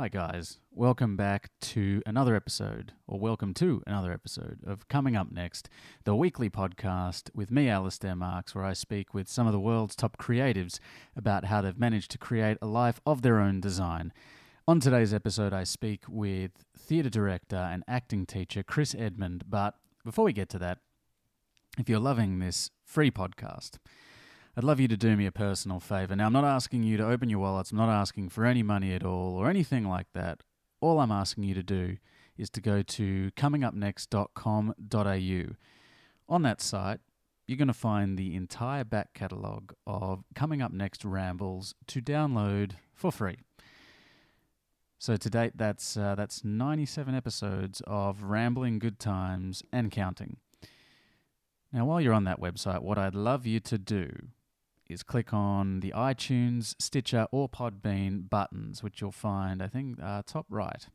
Hi, guys. Welcome back to another episode, or welcome to another episode of Coming Up Next, the weekly podcast with me, Alistair Marks, where I speak with some of the world's top creatives about how they've managed to create a life of their own design. On today's episode, I speak with theatre director and acting teacher Chris Edmund. But before we get to that, if you're loving this free podcast, I'd love you to do me a personal favor. Now, I'm not asking you to open your wallets, I'm not asking for any money at all or anything like that. All I'm asking you to do is to go to comingupnext.com.au. On that site, you're going to find the entire back catalogue of Coming Up Next rambles to download for free. So to date, that's uh, that's 97 episodes of rambling good times and counting. Now, while you're on that website, what I'd love you to do is click on the iTunes, Stitcher, or Podbean buttons, which you'll find, I think, uh, top right.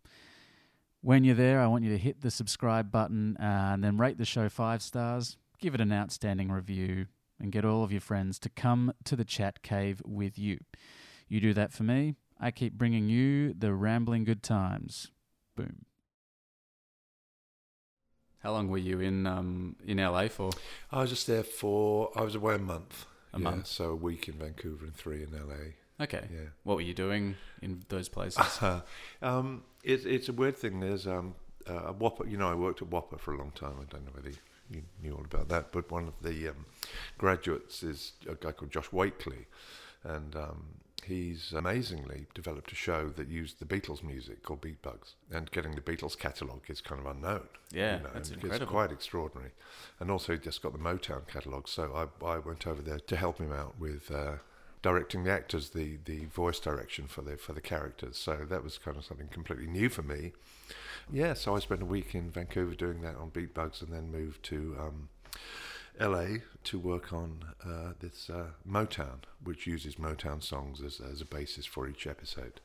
When you're there, I want you to hit the subscribe button and then rate the show five stars, give it an outstanding review, and get all of your friends to come to the chat cave with you. You do that for me, I keep bringing you the rambling good times. Boom. How long were you in um, in LA for? I was just there for. I was away a month. A yeah, month. So a week in Vancouver and three in LA. Okay. Yeah. What were you doing in those places? um, it, it's a weird thing. There's um, uh, a WAAPA. You know, I worked at WAAPA for a long time. I don't know whether you knew all about that, but one of the um, graduates is a guy called Josh Wakely, and um, he's amazingly developed a show that used the Beatles music called Beatbugs, and getting the Beatles catalogue is kind of unknown. Yeah, you know, that's incredible. It's quite extraordinary, and also he just got the Motown catalogue. So I, I went over there to help him out with. Uh, directing the actors the the voice direction for the for the characters so that was kind of something completely new for me yeah so I spent a week in Vancouver doing that on Beatbugs and then moved to um, LA to work on uh, this uh, Motown, which uses Motown songs as, as a basis for each episode.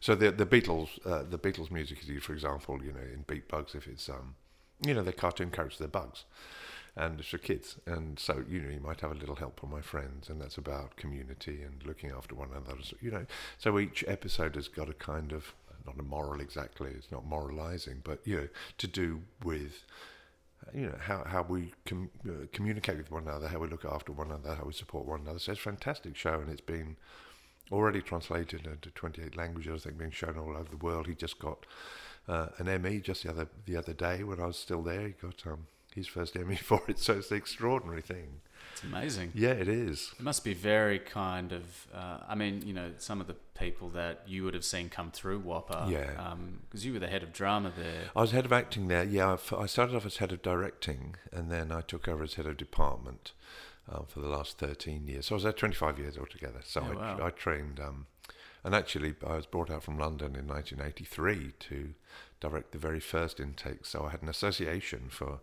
So the the Beatles uh, the Beatles music is used, for example, you know, in Beatbugs if it's um, you know, they're cartoon characters, they're bugs, and it's for kids, and so you know, you might have a little help from my friends, and that's about community and looking after one another, you know. So each episode has got a kind of not a moral exactly, it's not moralizing, but you know, to do with you know how how we com- uh, communicate with one another, how we look after one another, how we support one another. So it's a fantastic show, and it's been already translated into 28 languages. I think being shown all over the world. He just got uh, an Emmy just the other the other day when I was still there. He got um, his first Emmy for it. So it's an extraordinary thing. It's amazing. Yeah, it is. It must be very kind of. Uh, I mean, you know, some of the people that you would have seen come through WAAPA. Yeah. Because you were the head of drama there. I was head of acting there. Yeah, I've- I started off as head of directing, and then I took over as head of department um, for the last 13 years. So I was there 25 years altogether. So Oh, I, wow. I trained, um, and actually I was brought out from London in 1983 to direct the very first intake. So I had an association for,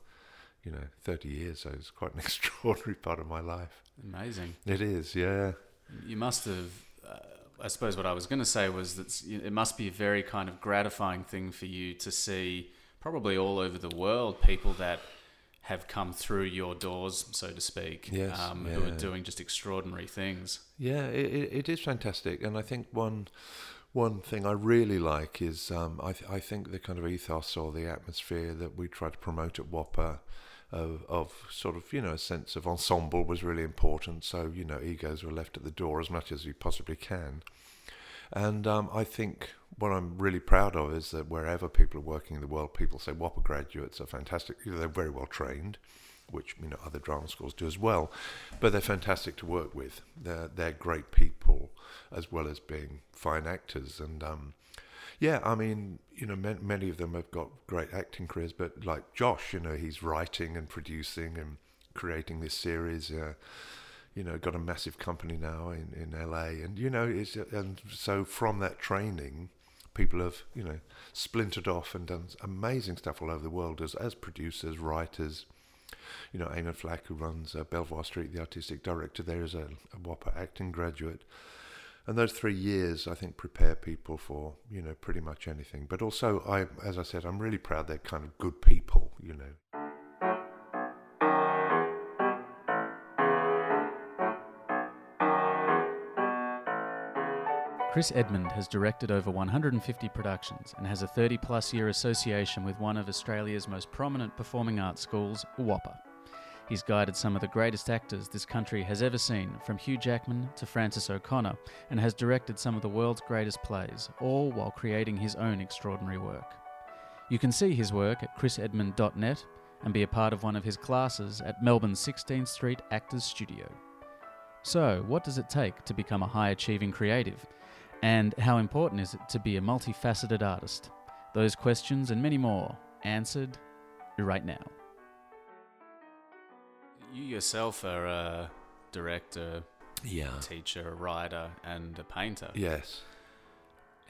you know, 30 years. So it's quite an extraordinary part of my life. Amazing. It is, yeah. You must have. Uh, I suppose what I was going to say was that it must be a very kind of gratifying thing for you to see, probably all over the world, people that have come through your doors, so to speak, Yes, um, who are doing just extraordinary things. Yeah, it, it, it is fantastic, and I think one one thing I really like is um, I th- I think the kind of ethos or the atmosphere that we try to promote at WAAPA. Of, of sort of you know a sense of ensemble was really important so you know egos were left at the door as much as you possibly can and um, I think what I'm really proud of is that wherever people are working in the world, people say WAAPA graduates are fantastic. You know, they're very well trained, which you know other drama schools do as well, but they're fantastic to work with. They're they're great people as well as being fine actors. And um, yeah, I mean, you know, man, many of them have got great acting careers, but like Josh, you know, he's writing and producing and creating this series. Uh, you know, got a massive company now in, in LA, and you know, it's, and so from that training, people have you know splintered off and done amazing stuff all over the world as as producers, writers. You know, Eamon Flack, who runs uh, Belvoir Street, the artistic director there, is a, a WAAPA acting graduate. And those three years, I think, prepare people for you know pretty much anything. But also, I, as I said, I'm really proud they're kind of good people. You know. Chris Edmund has directed over 150 productions and has a 30 plus year association with one of Australia's most prominent performing arts schools, WAAPA. He's guided some of the greatest actors this country has ever seen, from Hugh Jackman to Frances O'Connor, and has directed some of the world's greatest plays, all while creating his own extraordinary work. You can see his work at chrisedmund.net and be a part of one of his classes at Melbourne's 16th Street Actors Studio. So, what does it take to become a high achieving creative? And how important is it to be a multifaceted artist? Those questions and many more answered right now. You yourself are a director, Yeah. teacher, a writer, and a painter. Yes.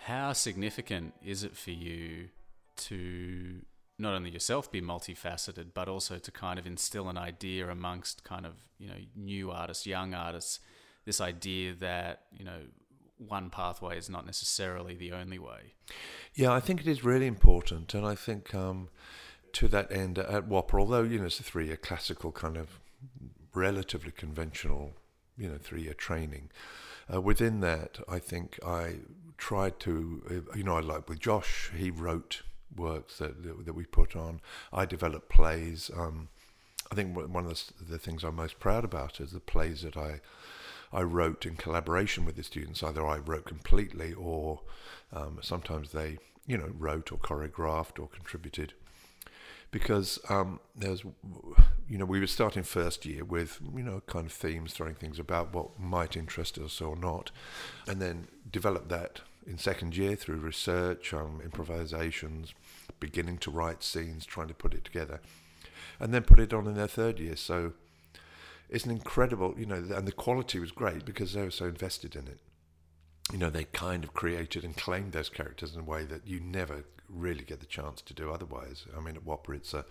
How significant is it for you to not only yourself be multifaceted, but also to kind of instill an idea amongst kind of you know new artists, young artists, this idea that you know one pathway is not necessarily the only way. Yeah, I think it is really important, and I think um, to that end at WAAPA, although you know it's a three-year classical kind of relatively conventional, you know, three-year training. Uh, within that, I think I tried to, uh, you know, I like with Josh, he wrote works that that, that we put on. I developed plays. Um, I think one of the, the things I'm most proud about is the plays that I I wrote in collaboration with the students. Either I wrote completely, or um, sometimes they, you know, wrote or choreographed or contributed. Because um, there's, you know, we were starting first year with, you know, kind of themes, throwing things about what might interest us or not, and then develop that in second year through research, um, improvisations, beginning to write scenes, trying to put it together, and then put it on in their third year. So it's an incredible, you know, and the quality was great because they were so invested in it. You know, they kind of created and claimed those characters in a way that you never really get the chance to do otherwise. I mean, at WAAPA, it's a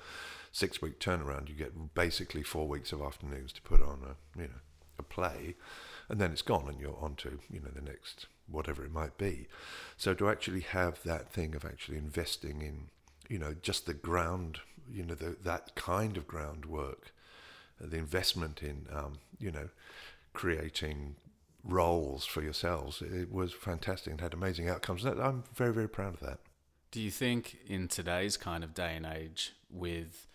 six week turnaround. You get basically four weeks of afternoons to put on a, you know, a play, and then it's gone and you're on to, you know, the next whatever it might be. So to actually have that thing of actually investing in, you know, just the ground, you know, the, that kind of groundwork the investment in, um, you know, creating roles for yourselves, it was fantastic and had amazing outcomes. I'm very, very proud of that. Do you think in today's kind of day and age, with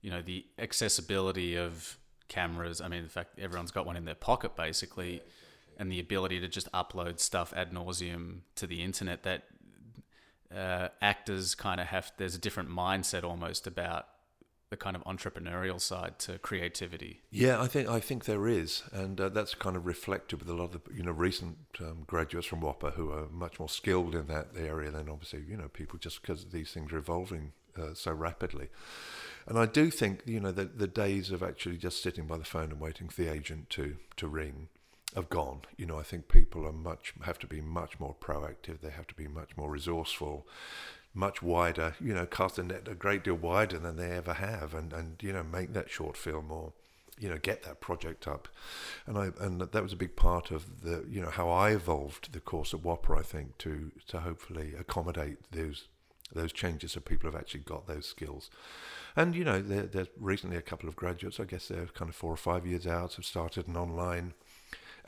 you know the accessibility of cameras, I mean, in fact, everyone's got one in their pocket basically, and the ability to just upload stuff ad nauseum to the internet, that uh, actors kind of have there's a different mindset almost about the kind of entrepreneurial side to creativity. Yeah, I think I think there is, and uh, that's kind of reflected with a lot of the, you know recent um, graduates from WAAPA who are much more skilled in that area than obviously you know people just because these things are evolving uh, so rapidly. And I do think you know the the days of actually just sitting by the phone and waiting for the agent to to ring have gone. You know, I think people are much have to be much more proactive. They have to be much more resourceful much wider, you know, cast the net a great deal wider than they ever have, and, and you know, make that short film or, you know, get that project up. And I and that was a big part of the, you know, how I evolved the course of WAAPA, I think, to to hopefully accommodate those those changes so people have actually got those skills. And you know, there, there's recently a couple of graduates, I guess they're kind of four or five years out, have started an online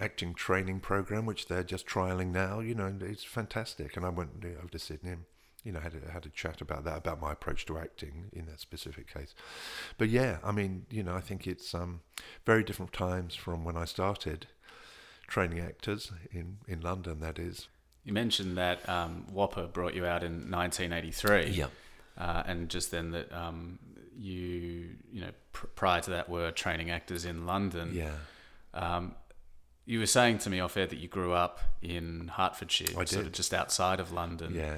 acting training program, which they're just trialing now. You know, it's fantastic. And I went over to Sydney you know, had a, had a chat about that, about my approach to acting in that specific case. But yeah, I mean, you know, I think it's um, very different times from when I started training actors in, in London, that is. You mentioned that um, WAAPA brought you out in 1983. Yeah. Uh, and just then that um, you, you know, pr- prior to that were training actors in London. Yeah. Um, you were saying to me off air that you grew up in Hertfordshire, sort of just outside of London. Yeah.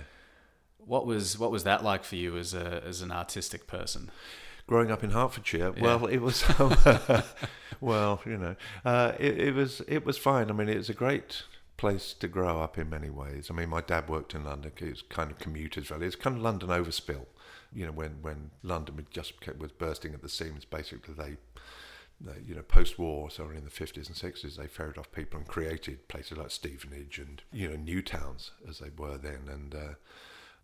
What was what was that like for you as a as an artistic person? growing up in Hertfordshire, Yeah. well, it was, well, you know, uh, it, it was it was fine. I mean, it was a great place to grow up in many ways. I mean, my dad worked in London. It was kind of commuters valley. It's kind of London overspill. You know, when when London was just kept, was bursting at the seams, basically they. You know, post-war, so in the fifties and sixties, they ferried off people and created places like Stevenage and you know new towns as they were then. And uh,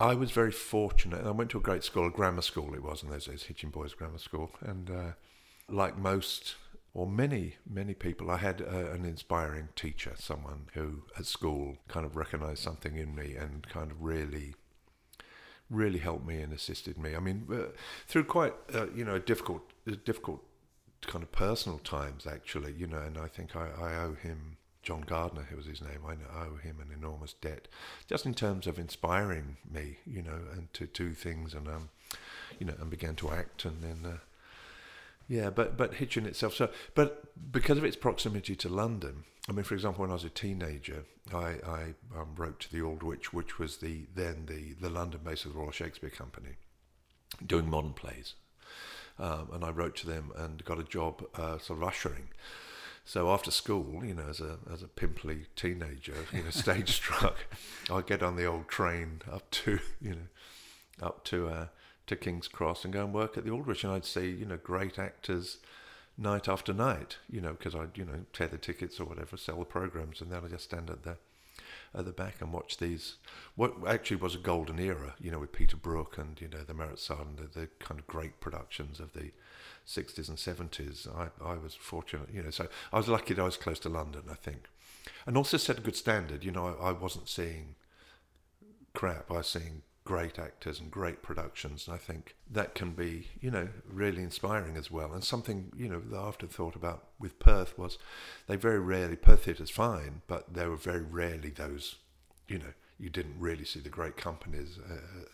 I was very fortunate. I went to a great school, a grammar school it was in those days, Hitchin Boys Grammar School. And uh, like most or many, many people. I had uh, an inspiring teacher, someone who at school kind of recognized something in me and kind of really, really helped me and assisted me. I mean, uh, through quite, uh, you know, difficult, difficult kind of personal times, actually, you know, and I think I, I owe him. John Gardner, who was his name, I owe him an enormous debt, just in terms of inspiring me, you know, and to do things, and um, you know, and began to act, and then uh, yeah, but but Hitchin itself. So, but because of its proximity to London, I mean, for example, when I was a teenager, I, I um, wrote to the Old Aldwych, which was the then the the London base of the Royal Shakespeare Company, doing modern plays, um, and I wrote to them and got a job uh, sort of ushering. So after school, you know, as a as a pimply teenager, you know, stage struck, I'd get on the old train up to you know, up to. Uh, to King's Cross and go and work at the Aldwych, and I'd see you know great actors night after night, you know, because I'd you know tear the tickets or whatever, sell the programs, and then I'd just stand at the at the back and watch these. What actually was a golden era, you know, with Peter Brook and you know the Marat-Sade and the, the kind of great productions of the 60s and 70s. I, I was fortunate, you know, so I was lucky that I was close to London, I think, and also set a good standard. You know, I, I wasn't seeing crap. I was seeing great actors and great productions. And I think that can be, you know, really inspiring as well. And something, you know, that I often thought about with Perth was they very rarely, Perth Theatre's fine, but there were very rarely those, you know, you didn't really see the great companies. Uh,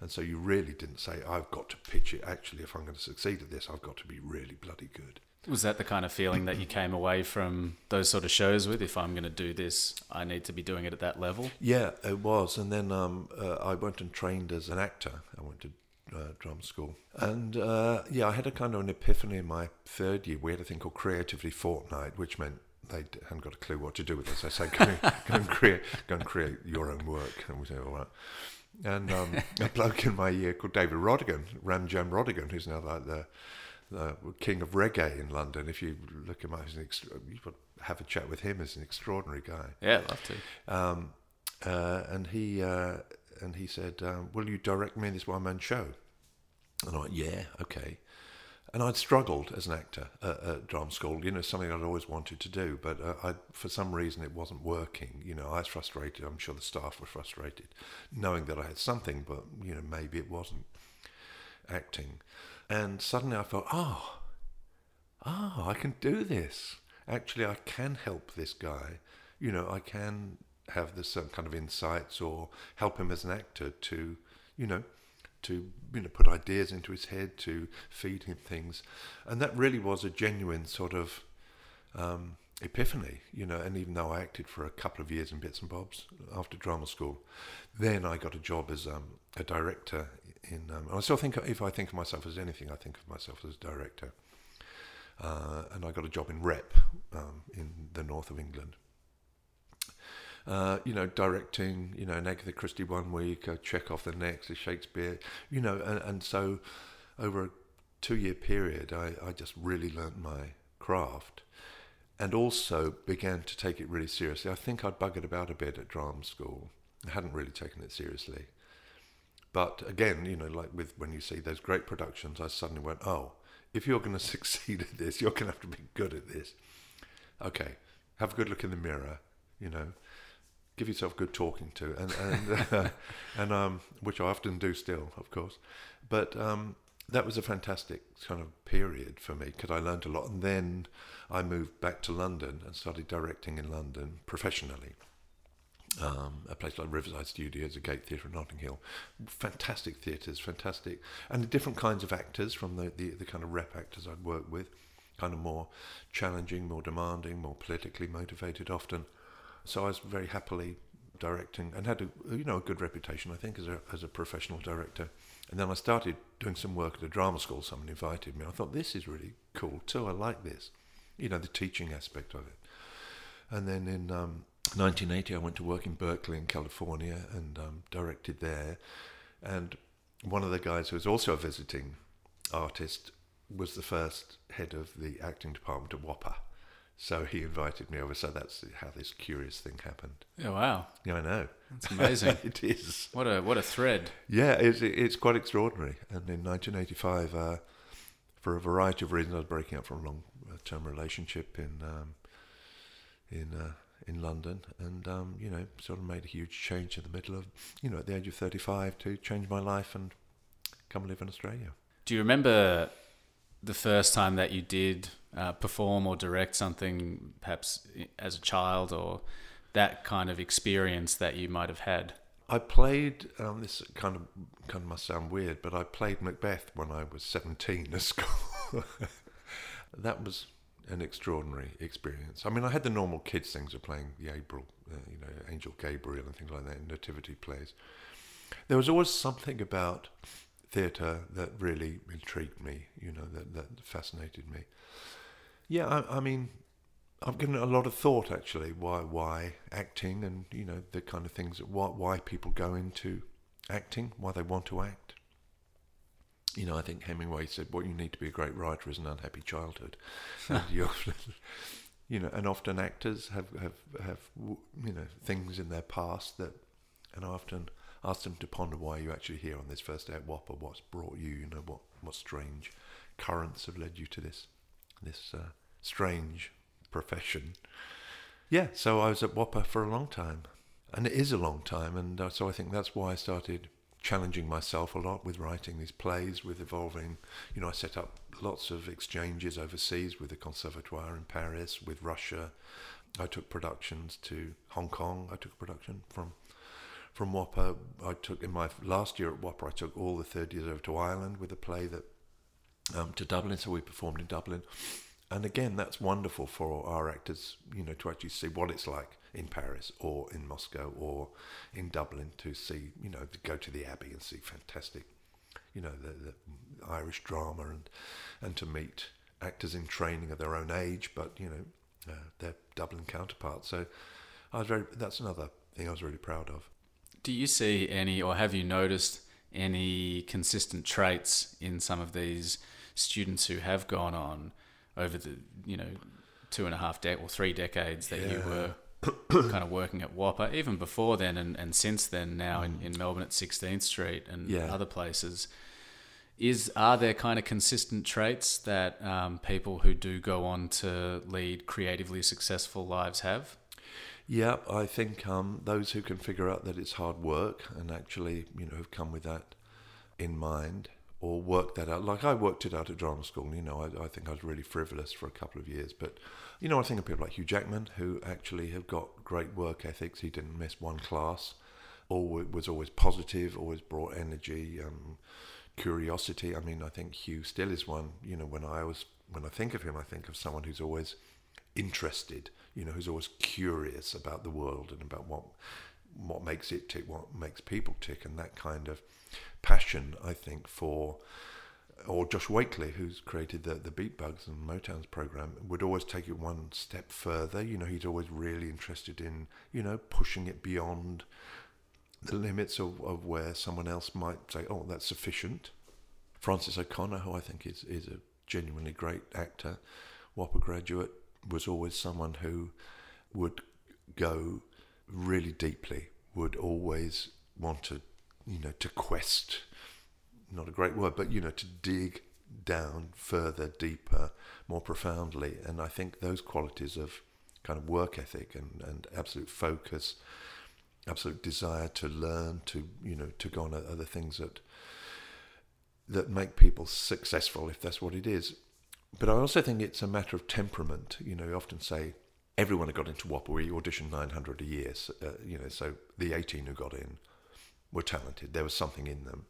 and so you really didn't say, I've got to pitch it. Actually, if I'm going to succeed at this, I've got to be really bloody good. Was that the kind of feeling that you came away from those sort of shows with? If I'm going to do this, I need to be doing it at that level. Yeah, it was. And then um, uh, I went and trained as an actor. I went to uh, drama school, and uh, yeah, I had a kind of an epiphany in my third year. We had a thing called Creativity Fortnight, which meant they hadn't got a clue what to do with us. I said, go, go and create, go and create your own work, and we said, all right. And um, a bloke in my year called David Rodigan, Ram Jam Rodigan, who's now like the the king of reggae in London. If you look him up, he's an you could have a chat with him. He's an extraordinary guy. Yeah, I'd love to. Um, uh, and he uh, and he said, um, "Will you direct me in this one man show?" And I went, "Yeah, okay." And I'd struggled as an actor at, at drama school. You know, something I'd always wanted to do, but uh, I, for some reason, it wasn't working. You know, I was frustrated. I'm sure the staff were frustrated, knowing that I had something, but you know, maybe it wasn't acting. And suddenly I thought, oh, oh, I can do this. Actually, I can help this guy. You know, I can have this some kind of insights or help him as an actor to, you know, to you know put ideas into his head, to feed him things, and that really was a genuine sort of um, epiphany, you know. And even though I acted for a couple of years in bits and bobs after drama school, then I got a job as um, a director in. Um, I still think if I think of myself as anything, I think of myself as a director. Uh, and I got a job in rep um, in the north of England. Uh, you know, directing, you know, an Agatha Christie one week, a Chekhov the next, a Shakespeare, you know, and, and so over a two year period, I, I just really learnt my craft and also began to take it really seriously. I think I'd buggered about a bit at drama school. I hadn't really taken it seriously. But again, you know, like with when you see those great productions, I suddenly went, oh, if you're going to succeed at this, you're going to have to be good at this. Okay, have a good look in the mirror, you know, give yourself good talking to, and and uh, and um, which I often do still, of course. But um, that was a fantastic kind of period for me because I learned a lot, and then I moved back to London and started directing in London professionally um, a place like Riverside Studios, a Gate Theatre in Notting Hill. Fantastic theatres, fantastic, and different kinds of actors from the, the, the kind of rep actors I'd worked with, kind of more challenging, more demanding, more politically motivated often. So I was very happily directing and had a you know a good reputation I think as a as a professional director. And then I started doing some work at a drama school. Someone invited me. I thought this is really cool too. I like this, you know, the teaching aspect of it. And then in um, 1980, I went to work in Berkeley in California and um, directed there. And one of the guys who was also a visiting artist was the first head of the acting department at WAAPA. So he invited me over. So that's how this curious thing happened. Oh wow! Yeah, I know. It's amazing. it is. What a what a thread. Yeah, it's it's quite extraordinary. And in 1985, uh, for a variety of reasons, I was breaking up from a long term relationship in um, in uh, in London, and um, you know, sort of made a huge change in the middle of you know at the age of thirty five to change my life and come live in Australia. Do you remember the first time that you did uh, perform or direct something, perhaps as a child, or that kind of experience that you might have had? I played. Um, this kind of kind of must sound weird, but I played Macbeth when I was seventeen at school. that was an extraordinary experience. I mean, I had the normal kids things of playing the April, uh, you know, Angel Gabriel and things like that, nativity plays. There was always something about theatre that really intrigued me, you know, that, that fascinated me. Yeah, I, I mean, I've given it a lot of thought actually. Why, why acting, and you know, the kind of things that why, why people go into acting, why they want to act. You know, I think Hemingway said, "What you need to be a great writer is an unhappy childhood." and you often, you know, and often actors have have have you know things in their past that, and I often ask them to ponder why you're actually here on this first day at WAAPA. What's brought you? You know, what what strange currents have led you to this this uh, strange profession. Yeah, so I was at WAAPA for a long time, and it is a long time, and uh, so I think that's why I started challenging myself a lot with writing these plays, with evolving. You know, I set up lots of exchanges overseas with the Conservatoire in Paris, with Russia. I took productions to Hong Kong. I took a production from from WAAPA. I took in my last year at WAAPA. I took all the third years over to Ireland with a play that um, to Dublin. So we performed in Dublin and again, that's wonderful for our actors, you know, to actually see what it's like in Paris or in Moscow or in Dublin to see, you know, to go to the Abbey and see fantastic, you know, the, the Irish drama and and to meet actors in training of their own age, but you know, uh, their Dublin counterparts. So I was very. That's another thing I was really proud of. Do you see any, or have you noticed any consistent traits in some of these students who have gone on? Over the you know two and a half de- or three decades that yeah. you were kind of working at WAAPA, even before then and, and since then now in, in Melbourne at 16th Street and yeah. other places. Is are there kind of consistent traits that um, people who do go on to lead creatively successful lives have? Yeah, I think um, those who can figure out that it's hard work and actually, you know, have come with that in mind or work that out. Like I worked it out at drama school. You know, I, I, think I was really frivolous for a couple of years. But, you know, I think of people like Hugh Jackman who actually have got great work ethics. He didn't miss one class, always, was always positive, always brought energy, um, curiosity. I mean, I think Hugh still is one. You know, when I was when I think of him, I think of someone who's always interested. You know, who's always curious about the world and about what what makes it tick, what makes people tick, and that kind of passion, I think, for or Josh Wakely, who's created the the Beat Bugs and Motown's program, would always take it one step further. You know, he's always really interested in you know pushing it beyond the limits of, of where someone else might say, "Oh, that's sufficient." Frances O'Connor, who I think is is a genuinely great actor, WAAPA graduate, was always someone who would go really deeply, would always want to you know, to quest, not a great word, but, you know, to dig down further, deeper, more profoundly. And I think those qualities of kind of work ethic and, and absolute focus, absolute desire to learn, to, you know, to go on other things that, that make people successful, if that's what it is. But I also think it's a matter of temperament. You know, you often say, everyone had got into WAAPA, we auditioned 900 a year. So, uh, you know, so the 18 who got in were talented. There was something in them.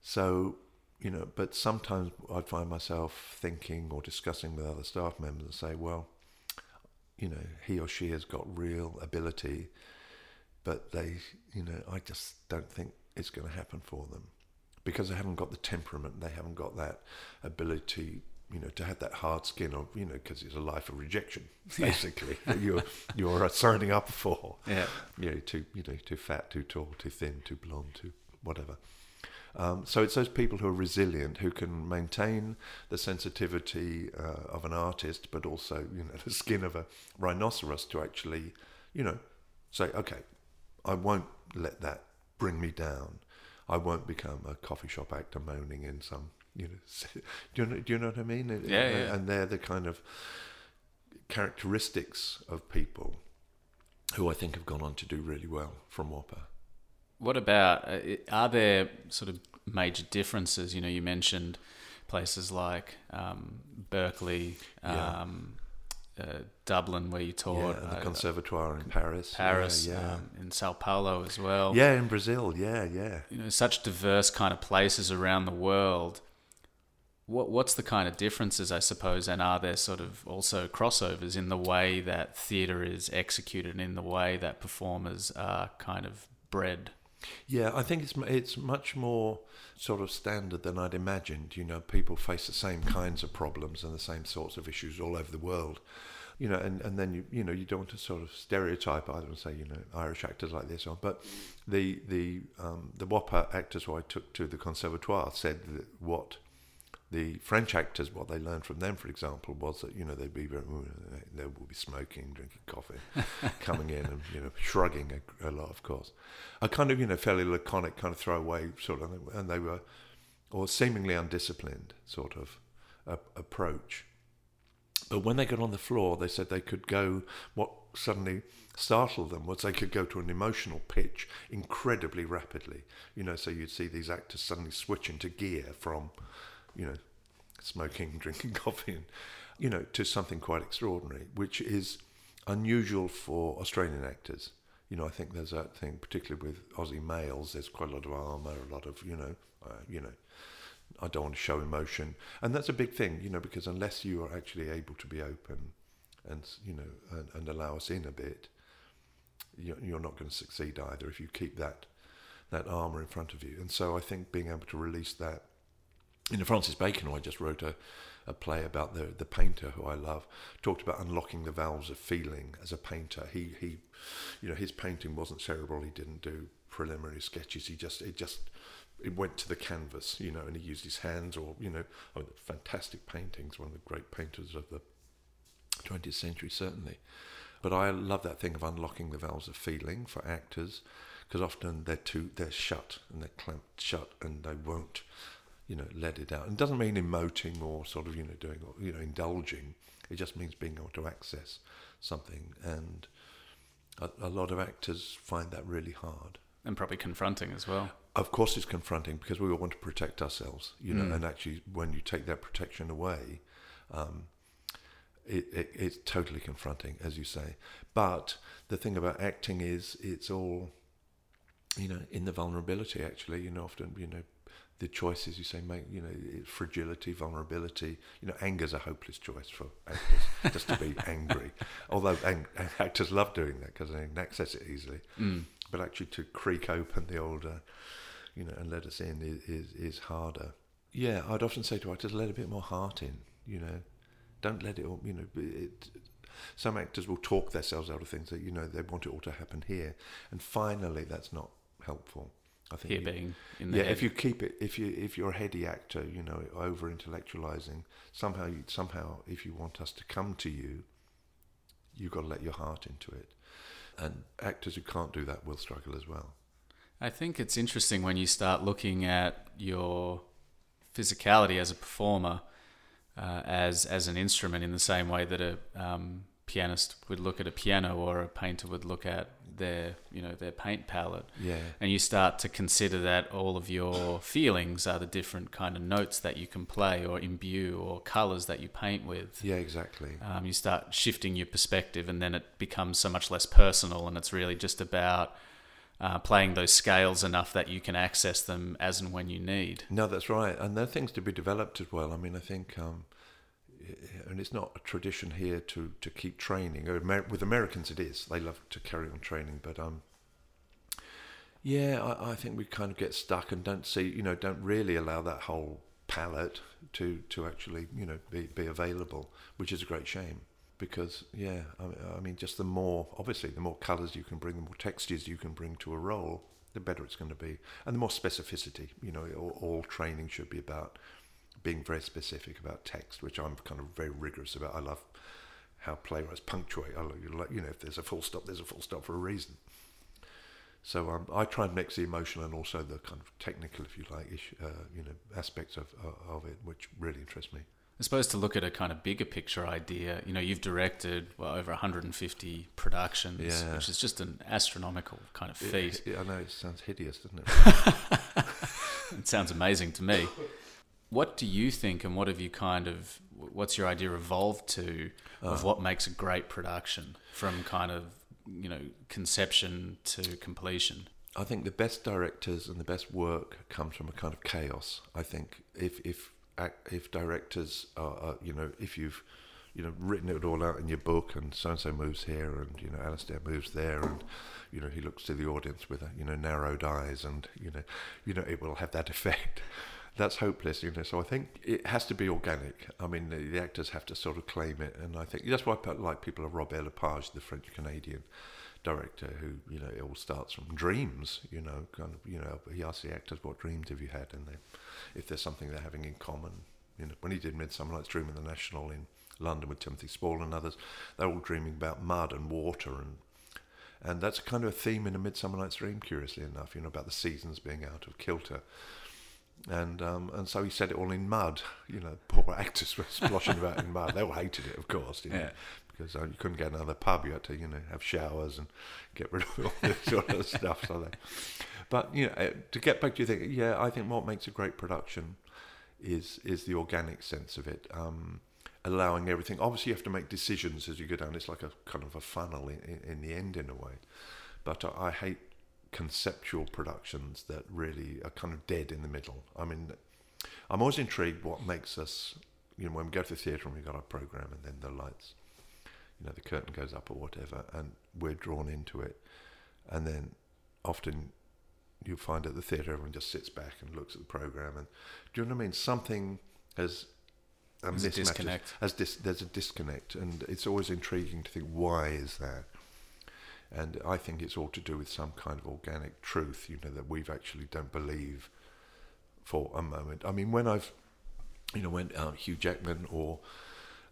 So, you know, but sometimes I'd find myself thinking or discussing with other staff members and say, well, you know, he or she has got real ability, but they, you know, I just don't think it's going to happen for them because they haven't got the temperament, they haven't got that ability you know, to have that hard skin of, you know, because it's a life of rejection, basically. you're you're signing up for. Yeah. You know, too you know, too fat, too tall, too thin, too blonde, too whatever. Um, so it's those people who are resilient, who can maintain the sensitivity uh, of an artist, but also, you know, the skin of a rhinoceros to actually, you know, say, okay, I won't let that bring me down. I won't become a coffee shop actor moaning in some You know, do you know, do you know what I mean? Yeah, and, yeah. and they're the kind of characteristics of people who I think have gone on to do really well from WAAPA. What about uh, are there sort of major differences? You know, you mentioned places like um, Berkeley, Yeah. um, uh, Dublin, where you taught, yeah, the uh, Conservatoire in Paris. Paris, Yeah, yeah. Um, in Sao Paulo as well. yeah, in Brazil. Yeah, yeah. You know, such diverse kind of places around the world. What what's the kind of differences, I suppose, and are there sort of also crossovers in the way that theatre is executed and in the way that performers are kind of bred? Yeah, I think it's it's much more sort of standard than I'd imagined. You know, people face the same kinds of problems and the same sorts of issues all over the world. You know, and, and then you you know you don't want to sort of stereotype I don't say you know Irish actors like this or but the the um, the WAAPA actors who I took to the Conservatoire said that what the French actors, what they learned from them, for example, was that you know they'd be very, they will be smoking, drinking coffee, coming in and you know shrugging a, a lot, of course. A kind of you know fairly laconic kind of throwaway sort of, and they were, or seemingly undisciplined sort of uh, approach. But when they got on the floor, they said they could go. What suddenly startled them was they could go to an emotional pitch incredibly rapidly. You know, so you'd see these actors suddenly switch into gear from, you know, smoking, drinking coffee, and, you know, to something quite extraordinary, which is unusual for Australian actors. You know, I think there's that thing, particularly with Aussie males. There's quite a lot of armour, a lot of, you know, uh, you know, I don't want to show emotion, and that's a big thing, you know, because unless you are actually able to be open, and you know, and, and allow us in a bit, you're, not going to succeed either if you keep that that armour in front of you. And so I think being able to release that. You know, Francis Bacon, who I just wrote a, a play about the the painter who I love, talked about unlocking the valves of feeling as a painter. He he, you know, his painting wasn't cerebral. He didn't do preliminary sketches. He just it just it went to the canvas, you know, and he used his hands or you know, fantastic paintings. One of the great painters of the 20th century, certainly. But I love that thing of unlocking the valves of feeling for actors, because often they're too they're shut and they're clamped shut and they won't, you know, let it out. And it doesn't mean emoting or sort of you know doing you know indulging. It just means being able to access something, and a, a lot of actors find that really hard. And probably confronting as well. Of course, it's confronting because we all want to protect ourselves, you know. Mm. And actually, when you take that protection away, um, it, it, it's totally confronting, as you say. But the thing about acting is, it's all, you know, in the vulnerability. Actually, you know, often, you know, the choices you say make, you know, fragility, vulnerability. You know, anger's a hopeless choice for actors, just to be angry. Although ang- actors love doing that because they can access it easily Mm. but actually to creak open the old, uh, you know, and let us in is, is is harder. Yeah, I'd often say to actors, let a bit more heart in. You know, don't let it all. You know, it, some actors will talk themselves out of things that you know they want it all to happen here, and finally that's not helpful. I think Here you- being in the yeah, head. if you keep it, if you if you're a heady actor, you know, over intellectualizing somehow, you, somehow, if you want us to come to you, you've got to let your heart into it. And actors who can't do that will struggle as well. I think it's interesting when you start looking at your physicality as a performer uh, as as an instrument in the same way that a um, pianist would look at a piano or a painter would look at their you know their paint palette. Yeah, and you start to consider that all of your feelings are the different kind of notes that you can play or imbue or colors that you paint with. Yeah, exactly. um, you start shifting your perspective and then it becomes so much less personal and it's really just about uh, playing those scales enough that you can access them as and when you need. No, that's right, and there are things to be developed as well. I mean, I think, um, and it's not a tradition here to to keep training. With Americans, it is. They love to carry on training, but um, yeah, I, I think we kind of get stuck and don't see, you know, don't really allow that whole palette to to actually, you know, be be available, which is a great shame. Because yeah, I, I mean, just the more obviously, the more colours you can bring, the more textures you can bring to a role, the better it's going to be, and the more specificity. You know, all, all training should be about being very specific about text, which I'm kind of very rigorous about. I love how playwrights punctuate. I like, you know, if there's a full stop, there's a full stop for a reason. So um, I try and mix the emotional and also the kind of technical, if you like, ish, uh, you know, aspects of uh, of it, which really interests me. I suppose to look at a kind of bigger picture idea, you know, you've directed well, over 150 productions, Yeah. which is just an astronomical kind of feat. It- it- I know it sounds hideous, doesn't it? It sounds amazing to me. What do you think, and what have you kind of, what's your idea evolved to of Uh. what makes a great production from kind of, you know, conception to completion? I think the best directors and the best work comes from a kind of chaos. I think if if if directors are, are you know if you've you know written it all out in your book and so and so moves here and you know Alistair moves there and you know he looks to the audience with you know narrowed eyes and you know you know it will have that effect. That's hopeless, you know. So I think it has to be organic. I mean, the, the actors have to sort of claim it, and I think that's why I like people like Robert Lepage, the French Canadian director who you know it all starts from dreams you know kind of you know he asks the actors what dreams have you had and they, if there's something they're having in common you know when he did Midsummer Night's Dream in the National in London with Timothy Spall and others they're all dreaming about mud and water and and that's kind of a theme in a Midsummer Night's Dream curiously enough you know about the seasons being out of kilter and um, and so he said it all in mud. You know, poor actors were splashing about in mud. They all hated it, of course, you know, Yeah. because uh, you couldn't get another pub. You had to, you know, have showers and get rid of all this sort of stuff. So they, but you know, uh, to get back to your thing, yeah, I think what makes a great production is is the organic sense of it. Um, allowing everything. Obviously, you have to make decisions as you go down. It's like a kind of a funnel in, in, in the end, in a way. But I, I hate conceptual productions that really are kind of dead in the middle. I mean, I'm always intrigued what makes us, you know, when we go to the theatre and we've got our program and then the lights, you know, the curtain goes up or whatever, and we're drawn into it. And then often you find at the theatre everyone just sits back and looks at the program. And do you know what I mean? Something has um, a mismatch. disconnect. Has dis- there's a disconnect, and it's always intriguing to think why is that. And I think it's all to do with some kind of organic truth, you know, that we've actually don't believe for a moment. I mean, when I've, you know, when uh, Hugh Jackman or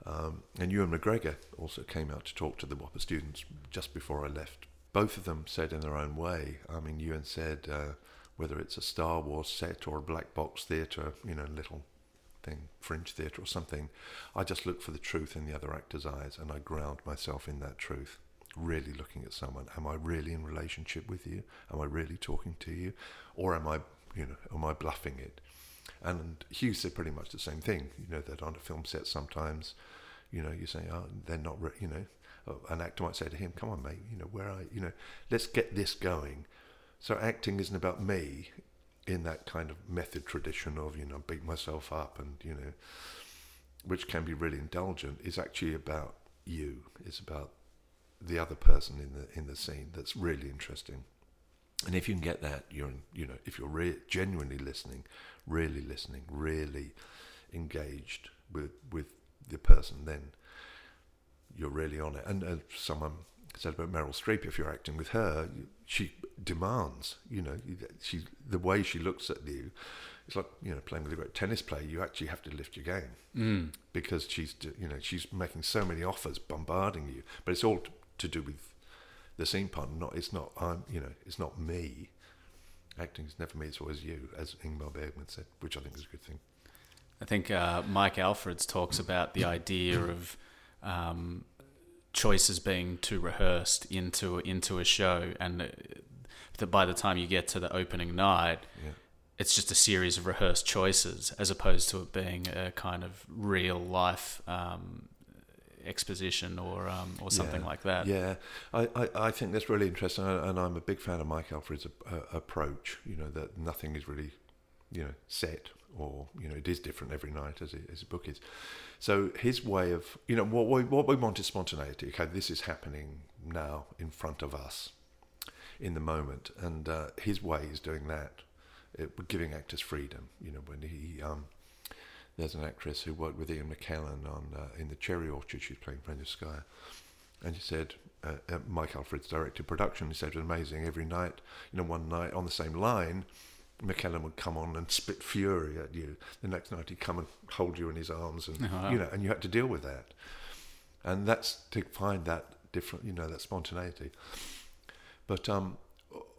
um, and Ewan McGregor also came out to talk to the WAAPA students just before I left. Both of them said in their own way. I mean, Ewan said uh, whether it's a Star Wars set or a black box theatre, you know, little thing, fringe theatre or something, I just look for the truth in the other actor's eyes and I ground myself in that truth. Really looking at someone. Am I really in relationship with you? Am I really talking to you? Or am I, you know, am I bluffing it? And Hugh said pretty much the same thing. You know that on a film set sometimes, you know, you say, oh, they're not, re-, you know, uh, an actor might say to him, "Come on, mate, you know, where you? You know, let's get this going." So acting isn't about me in that kind of method tradition of you know beat myself up and you know, which can be really indulgent. Is actually about you. It's about the other person in the in the scene that's really interesting. And if you can get that, you're you know if you're re- genuinely listening, really listening, really engaged with with the person, then you're really on it. And uh, someone said about Meryl Streep, if you're acting with her, she demands. You know, she the way she looks at you. It's like you know playing with a great tennis player. You actually have to lift your game Mm. because she's you know she's making so many offers, bombarding you. But it's all to do with the scene partner. Not it's not I'm you know it's not me. Acting is never me. It's always you, as Ingmar Bergman said, which I think is a good thing. I think uh, Mike Alfreds talks about the idea of um, choices being too rehearsed into into a show, and that by the time you get to the opening night, Yeah. it's just a series of rehearsed choices, as opposed to it being a kind of real life um, exposition or um, or something Yeah. like that. Yeah, I, I, I think that's really interesting, and I'm a big fan of Mike Alfreds' a, a, approach. You know that nothing is really, you know, set or you know it is different every night as, it, as a book is. So his way of you know what we, what we want is spontaneity. Okay, this is happening now in front of us, in the moment, and uh, his way is doing that, it, giving actors freedom. You know when he um, there's an actress who worked with Ian McKellen on uh, in the Cherry Orchard. She's playing Skye, and he said uh, uh, Mike Alfreds directed production. He said it was amazing every night. You know, one night on the same line, McKellen would come on and spit fury at you. The next night he'd come and hold you in his arms, and wow. you know, and you had to deal with that. And that's to find that different, you know, that spontaneity. But um,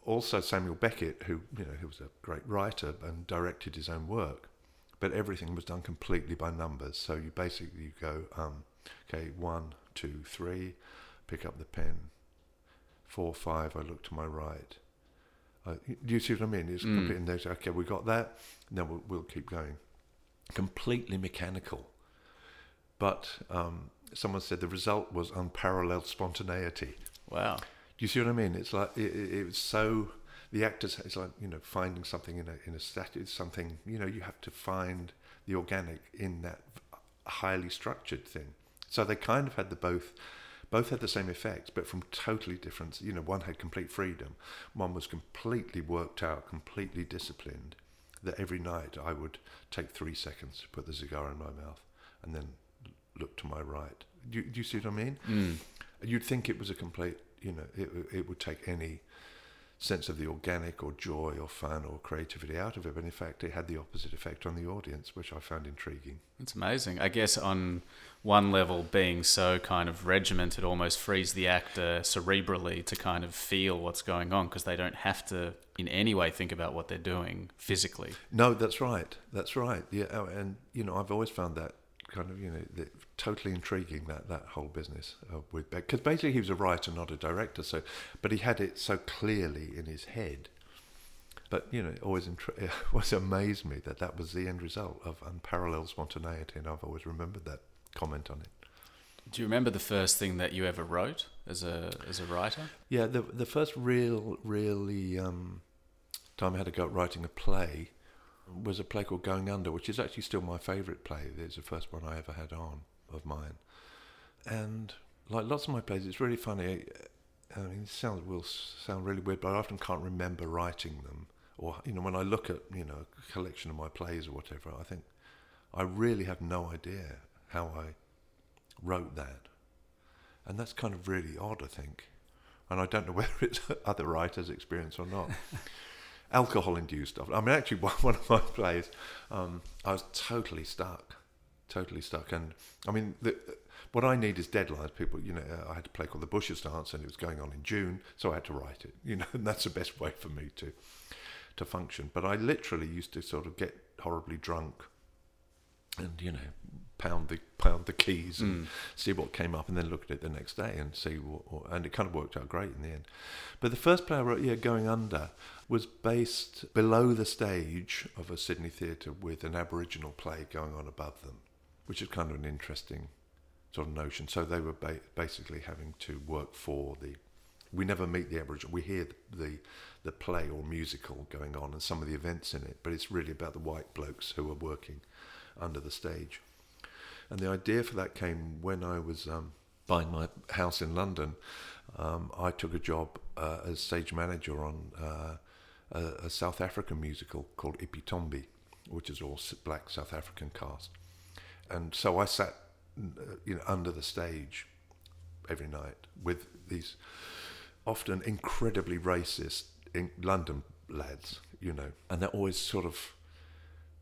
also Samuel Beckett, who you know who was a great writer and directed his own work, but everything was done completely by numbers. So you basically you go, um, okay, one, two, three, pick up the pen, four, five. I look to my right. Uh, do you see what I mean? It's Mm. completely and they say, okay, we got that. Now we'll, we'll keep going. Completely mechanical, but um, someone said the result was unparalleled spontaneity. Wow. Do you see what I mean? It's like it, it, it was so the actors. It's like you know finding something in a in a statue. Something you know you have to find the organic in that highly structured thing. So they kind of had the both. Both had the same effects, but from totally different. You know, one had complete freedom. One was completely worked out, completely disciplined. That every night I would take three seconds to put the cigar in my mouth, and then look to my right. Do you, do you see what I mean? Mm. You'd think it was a complete, you know, it, it would take any sense of the organic or joy or fun or creativity out of it, but in fact, it had the opposite effect on the audience, which I found intriguing. It's amazing. I guess on one level, being so kind of regimented almost frees the actor cerebrally to kind of feel what's going on because they don't have to in any way think about what they're doing physically. No, that's right. That's right. Yeah, oh, and you know, I've always found that kind of you know that totally intriguing that that whole business uh, with Beck because basically he was a writer, not a director. So, but he had it so clearly in his head. But you know, it always intri- it always amazed me that that was the end result of unparalleled spontaneity, and I've always remembered that comment on it. Do you remember the first thing that you ever wrote as a as a writer? Yeah, the the first real, really um, time I had to go at writing a play was a play called Going Under, which is actually still my favourite play. It's the first one I ever had on of mine, and like lots of my plays, it's really funny. I mean, it sounds will sound really weird, but I often can't remember writing them. Or you know, when I look at you know a collection of my plays or whatever, I think I really have no idea how I wrote that, and that's kind of really odd. I think, and I don't know whether it's other writers' experience or not. Alcohol-induced stuff. I mean, actually, one one of my plays, um, I was totally stuck, totally stuck, and I mean, the, what I need is deadlines. People, you know, I had to play called the Bushes dance, and it was going on in June, so I had to write it. You know, and that's the best way for me to to function. But I literally used to sort of get horribly drunk, and you know, pound the pound the keys and Mm. see what came up, and then look at it the next day and see what. Or, and it kind of worked out great in the end. But the first play I wrote, yeah, going under, was based below the stage of a Sydney theatre with an Aboriginal play going on above them, which is kind of an interesting sort of notion. So they were ba- basically having to work for the. We never meet the Aboriginal. We hear the, the the play or musical going on and some of the events in it, but it's really about the white blokes who are working under the stage. And the idea for that came when I was um, buying my house in London. Um, I took a job uh, as stage manager on uh, a, a South African musical called Ipi Tombi, which is all black South African cast. And so I sat, uh, you know, under the stage every night with these often incredibly racist in London lads, you know, and that always sort of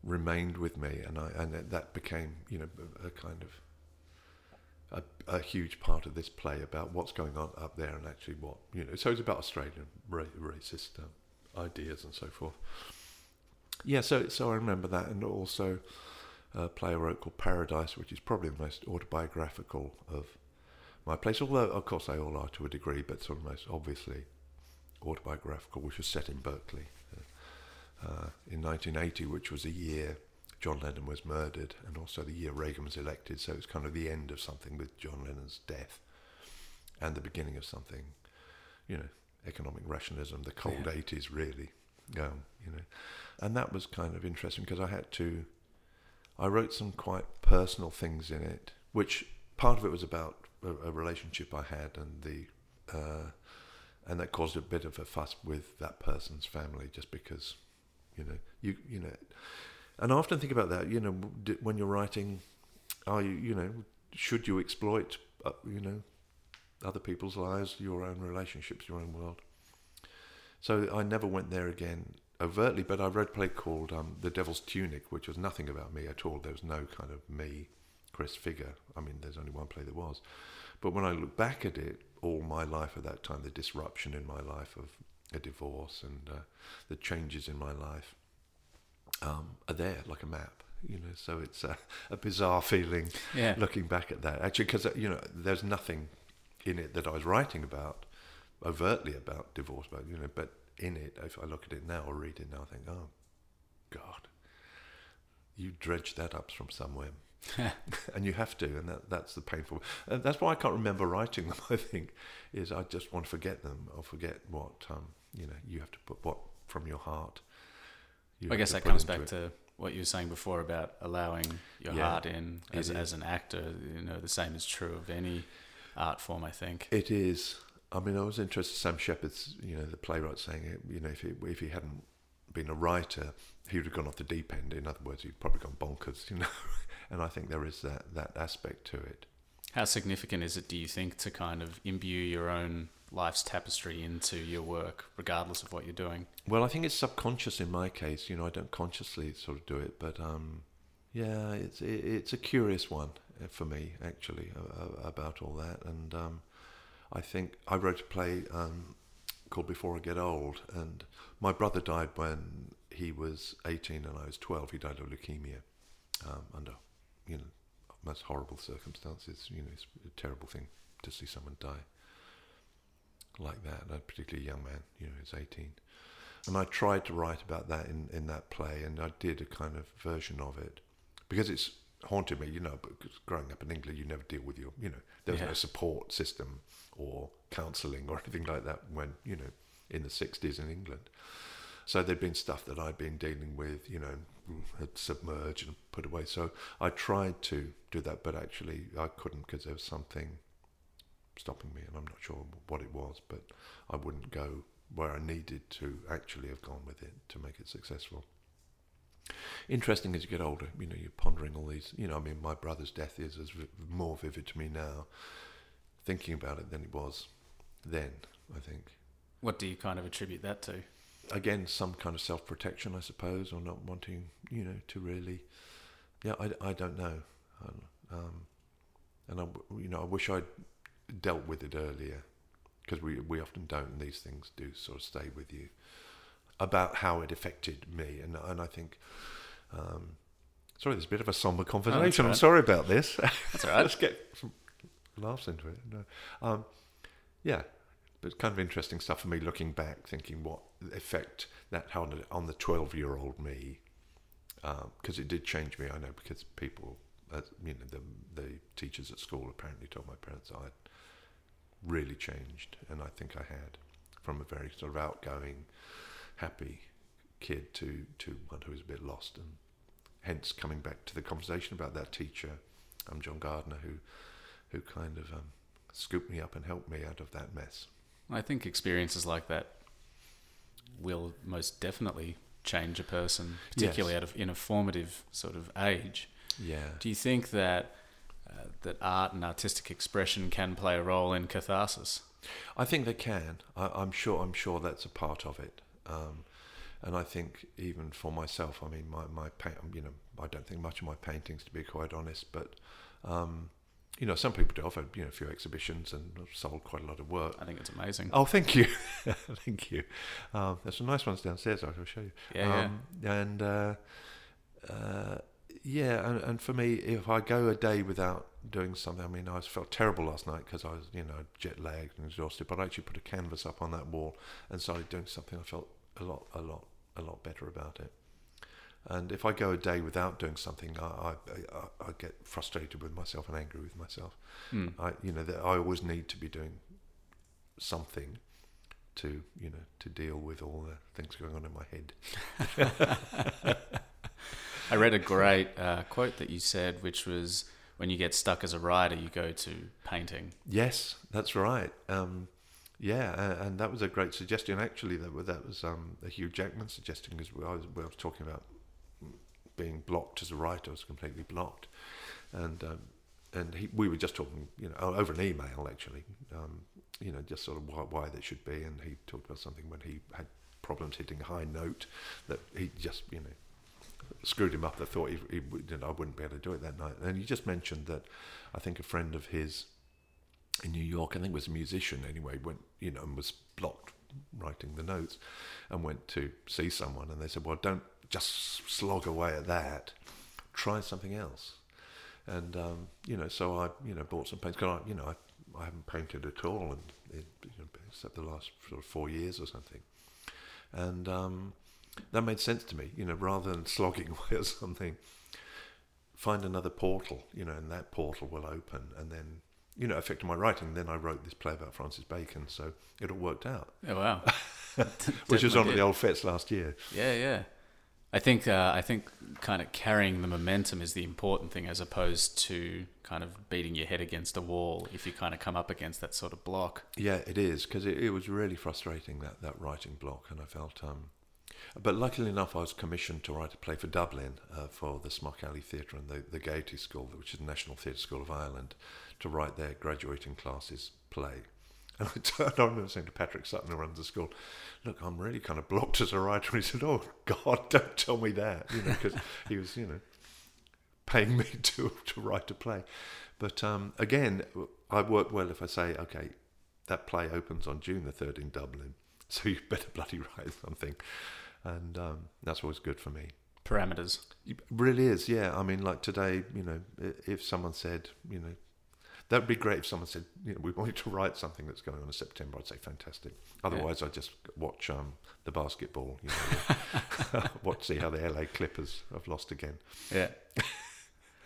remained with me, and I and that became, you know, a, kind of a, a huge part of this play about what's going on up there and actually what you know. So it's about Australian ra- racist um, ideas and so forth. Yeah, so so I remember that, and also a play I wrote called Paradise, which is probably the most autobiographical of my plays. Although of course they all are to a degree, but sort of most obviously autobiographical, which was set in Berkeley uh, in 1980, which was a year John Lennon was murdered, and also the year Reagan was elected. So it was kind of the end of something with John Lennon's death, and the beginning of something, you know, economic rationalism, the cold Yeah. 80s, really. Um, you know, and that was kind of interesting because I had to. I wrote some quite personal things in it, which part of it was about a, a relationship I had and the. Uh, and that caused a bit of a fuss with that person's family, just because, you know, you you know, and I often think about that. You know, when you're writing, are you you know, should you exploit uh, you know, other people's lives, your own relationships, your own world? So I never went there again overtly, but I read a play called um, The Devil's Tunic, which was nothing about me at all. There was no kind of me, Chris figure. I mean, there's only one play that was. But when I look back at it, all my life at that time, the disruption in my life of a divorce and uh, the changes in my life um, are there like a map. You know, so it's a, a bizarre feeling Yeah. looking back at that. Actually, because you know, there's nothing in it that I was writing about overtly about divorce, but you know, but in it, if I look at it now or read it now, I think, oh God, you dredged that up from somewhere, and you have to, and that that's the painful. And that's why I can't remember writing them. I think is I just want to forget them or forget what um, you know. You have to put what from your heart. you I guess that comes back it. to what you were saying before about allowing your Yeah, heart in as, as an actor. You know, the same is true of any art form, I think. It is. I mean, I was interested. Sam Shepard's, you know, the playwright, saying. You know, if he if he hadn't been a writer, he would have gone off the deep end. In other words, he'd probably gone bonkers. You know, and I think there is that that aspect to it. How significant is it, do you think, to kind of imbue your own life's tapestry into your work, regardless of what you're doing? Well, I think it's subconscious in my case. You know, I don't consciously sort of do it, but um, yeah, it's it, it's a curious one uh, for me actually about all that. And um, I think I wrote a play um, called Before I Get Old, and my brother died when he was 18 and I was 12. He died of leukemia um, under you know most horrible circumstances. You know, it's a terrible thing to see someone die like that, a particularly young man. You know, he's 18. And I tried to write about that in, in that play, and I did a kind of version of it because it's haunted me. You know, because growing up in England, you never deal with your, you know, there was Yeah. no support system or counselling or anything like that when you know in the 60s in England. So there'd been stuff that I'd been dealing with, you know, had submerged and put away. So I tried to do that, but actually I couldn't because there was something stopping me, and I'm not sure what it was, but I wouldn't go where I needed to actually have gone with it to make it successful. Interesting as you get older, you know, you're pondering all these, you know, I mean, my brother's death is as more vivid to me now, thinking about it than it was then, I think. What do you kind of attribute that to? Again, some kind of self protection, I suppose, or not wanting, you know, to really, yeah, I, I don't know. Um, and I, you know, I wish I'd dealt with it earlier because we, we often don't, and these things do sort of stay with you about how it affected me. And, and I think, um, sorry, there's a bit of a somber conversation. I'm sorry about this. That's all right. Let's get some laughs into it. No. Um, yeah, but kind of interesting stuff for me looking back, thinking what effect that had on the- 12 year old me. Because it did change me, I know, because people, uh, you know, the, the teachers at school apparently told my parents I'd really changed, and I think I had, from a very sort of outgoing, happy kid to, to one who is a bit lost, and hence coming back to the conversation about that teacher, um, John Gardner, who, who kind of um, scooped me up and helped me out of that mess. I think experiences like that will most definitely change a person, particularly Yes. at a, in a formative sort of age. Yeah. Do you think that uh, that art and artistic expression can play a role in catharsis? I think they can. I, I'm sure. I'm sure that's a part of it. Um, and I think even for myself, I mean, my my paint. You know, I don't think much of my paintings, to be quite honest. But um, you know, some people do. I've had you know a few exhibitions and I've sold quite a lot of work. I think it's amazing. Oh, thank you, thank you. Um, there's some nice ones downstairs. I will show you. Yeah, um, And uh, uh, yeah, and, and for me, if I go a day without doing something, I mean, I felt terrible last night because I was, you know, jet lagged and exhausted. But I actually put a canvas up on that wall and started doing something. I felt a lot, a lot, a lot better about it. And if I go a day without doing something, I, I, I, get frustrated with myself and angry with myself. Hmm. I, you know, that I always need to be doing something to, you know, to deal with all the things going on in my head. I read a great uh, quote that you said, which was, "When you get stuck as a writer, you go to painting." Yes, that's right. Um, yeah, and, that was a great suggestion. Actually, that was that was um, a Hugh Jackman suggestion because I was, I was talking about being blocked as a writer. I was completely blocked, and um, and he, we were just talking, you know, over an email actually. Um, you know, just sort of why, why there should be, and he talked about something when he had problems hitting a high note that he just, you know, screwed him up. That thought he, he you know, I wouldn't be able to do it that night. And he just mentioned that I think a friend of his in New York, I think was a musician anyway, went you know and was blocked writing the notes, and went to see someone, and they said, "Well, don't just slog away at that. Try something else." And um, you know, so I you know bought some paints. Cause I, you know, I, I haven't painted at all, and you know, except the last sort of four years or something, and um, that made sense to me. You know, rather than slogging away at something, find another portal. You know, and that portal will open, and then you know, affected my writing. Then I wrote this play about Francis Bacon, so it all worked out. Oh wow! Which was on at the Old Fitz last year. Yeah, yeah. I think uh, I think kind of carrying the momentum is the important thing, as opposed to kind of beating your head against a wall. If you kind of come up against that sort of block. Yeah, it is because it, it was really frustrating that that writing block, and I felt. Um, but luckily enough, I was commissioned to write a play for Dublin uh, for the Smock Alley Theatre and the, the Gaiety School, which is the National Theatre School of Ireland, to write their graduating classes play. And I, turned, I remember saying to Patrick Sutton, who runs the school, "Look, I'm really kind of blocked as a writer." And he said, "Oh God, don't tell me that," you know, because he was, you know, paying me to to write a play. But um, again, I work well if I say, "Okay, that play opens on June the third in Dublin, so you better bloody write something," and um, that's always good for me. Parameters. It really is, yeah. I mean, like today, you know, if someone said, you know, that would be great if someone said, you know, we want you to write something that's going on in September. I'd say fantastic. Otherwise, I'd just watch um, the basketball, you know, watch see how the LA Clippers have lost again. Yeah.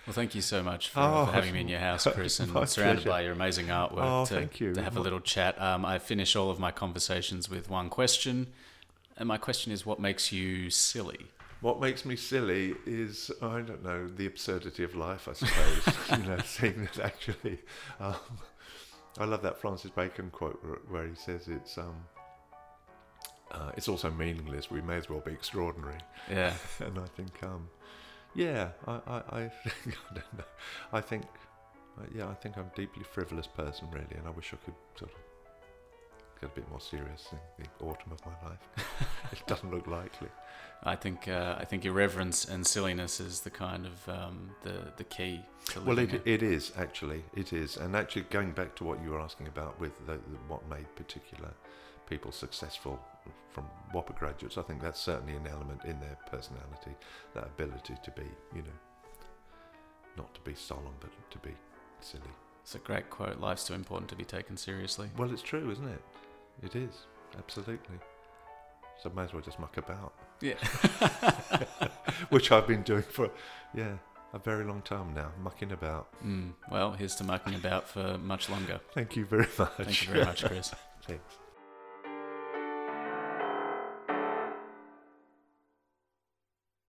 Well, thank you so much for, Oh, for having me in your house, Chris, and surrounded pleasure. by your amazing artwork. Oh, to, thank you. To have a little chat. Um, I finish all of my conversations with one question, and my question is, what makes you silly? What makes me silly is I don't know the absurdity of life. I suppose you know, seeing that actually. Um, I love that Francis Bacon quote where- where he says it's um, uh, it's also meaningless. We may as well be extraordinary. Yeah. and I think, um, yeah, I, I, I, think, I don't know. I think, uh, yeah, I think I'm a deeply frivolous person, really, and I wish I could sort of get a bit more serious in the autumn of my life. it doesn't look likely. I think uh, I think irreverence and silliness is the kind of um, the the key to Well, living it, it is actually, it is, and actually going back to what you were asking about with the, the, what made particular people successful from WAAPA graduates, I think that's certainly an element in their personality, that ability to be, you know, not to be solemn, but to be silly. It's a great quote. Life's too important to be taken seriously. Well, it's true, isn't it? It is absolutely. So I may as well just muck about, Yeah. which I've been doing for, yeah, a very long time now, mucking about. Mm, well, here's to mucking about for much longer. Thank you very much. Thank you very much, Chris. Thanks.